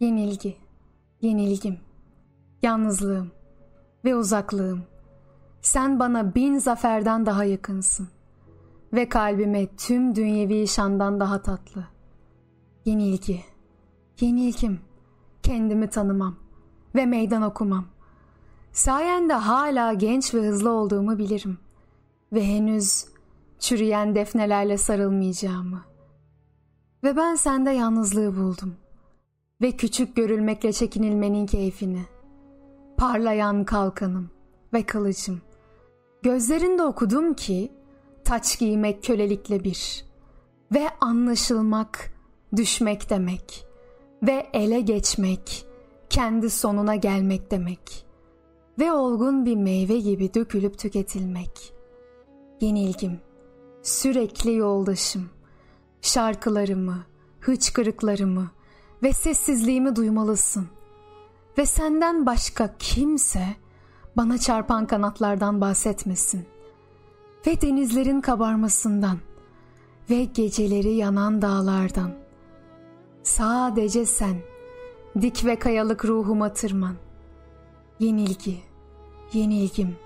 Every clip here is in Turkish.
Yenilgi, yenilgim, yalnızlığım ve uzaklığım. Sen bana bin zaferden daha yakınsın ve kalbime tüm dünyevi şandan daha tatlı. Yenilgi, yenilgim, kendimi tanımam ve meydan okumam. Sayende hala genç ve hızlı olduğumu bilirim ve henüz çürüyen defnelerle sarılmayacağımı. Ve ben sende yalnızlığı buldum ve küçük görülmekle çekinilmenin keyfini. Parlayan kalkanım ve kılıcım. Gözlerinde okudum ki taç giymek kölelikle bir ve anlaşılmak düşmek demek ve ele geçmek kendi sonuna gelmek demek ve olgun bir meyve gibi dökülüp tüketilmek. Yenilgim, sürekli yoldaşım, şarkılarımı, hıçkırıklarımı ve sessizliğimi duymalısın. Ve senden başka kimse bana çarpan kanatlardan bahsetmesin. Ve denizlerin kabarmasından ve geceleri yanan dağlardan. Sadece sen, dik ve kayalık ruhuma tırman. Yenilgi, yenilgim,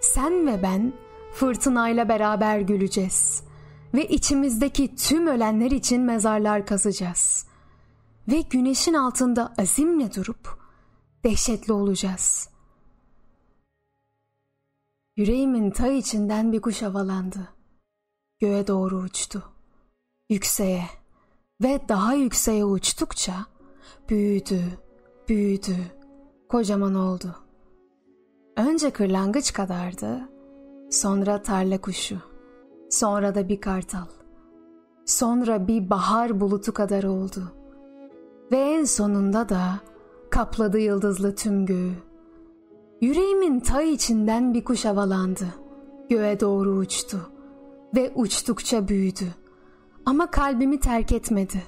sen ve ben fırtınayla beraber güleceğiz ve içimizdeki tüm ölenler için mezarlar kazacağız. Ve güneşin altında azimle durup dehşetli olacağız. Yüreğimin ta içinden bir kuş havalandı. Göğe doğru uçtu. Yükseğe ve daha yükseğe uçtukça büyüdü, büyüdü, kocaman oldu. Önce kırlangıç kadardı, sonra tarla kuşu, sonra da bir kartal, sonra bir bahar bulutu kadar oldu. Ve en sonunda da kapladı yıldızlı tüm göğü. Yüreğimin ta içinden bir kuş havalandı, göğe doğru uçtu ve uçtukça büyüdü. Ama kalbimi terk etmedi.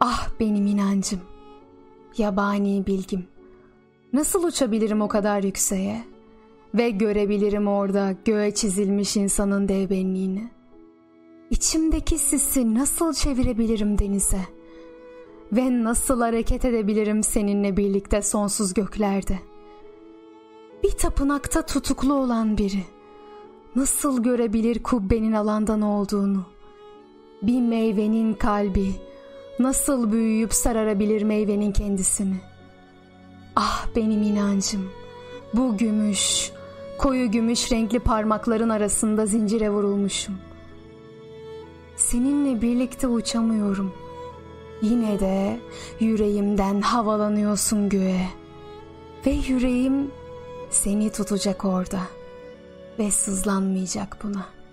Ah benim inancım, yabani bilgim. Nasıl uçabilirim o kadar yükseğe? Ve görebilirim orada göğe çizilmiş insanın dev benliğini. İçimdeki sisi nasıl çevirebilirim denize? Ve nasıl hareket edebilirim seninle birlikte sonsuz göklerde? Bir tapınakta tutuklu olan biri nasıl görebilir kubbenin alandan olduğunu? Bir meyvenin kalbi nasıl büyüyüp sararabilir meyvenin kendisini? Ah benim inancım, bu gümüş, koyu gümüş renkli parmakların arasında zincire vurulmuşum. Seninle birlikte uçamıyorum. Yine de yüreğimden havalanıyorsun göğe. Ve yüreğim seni tutacak orada ve sızlanmayacak buna.''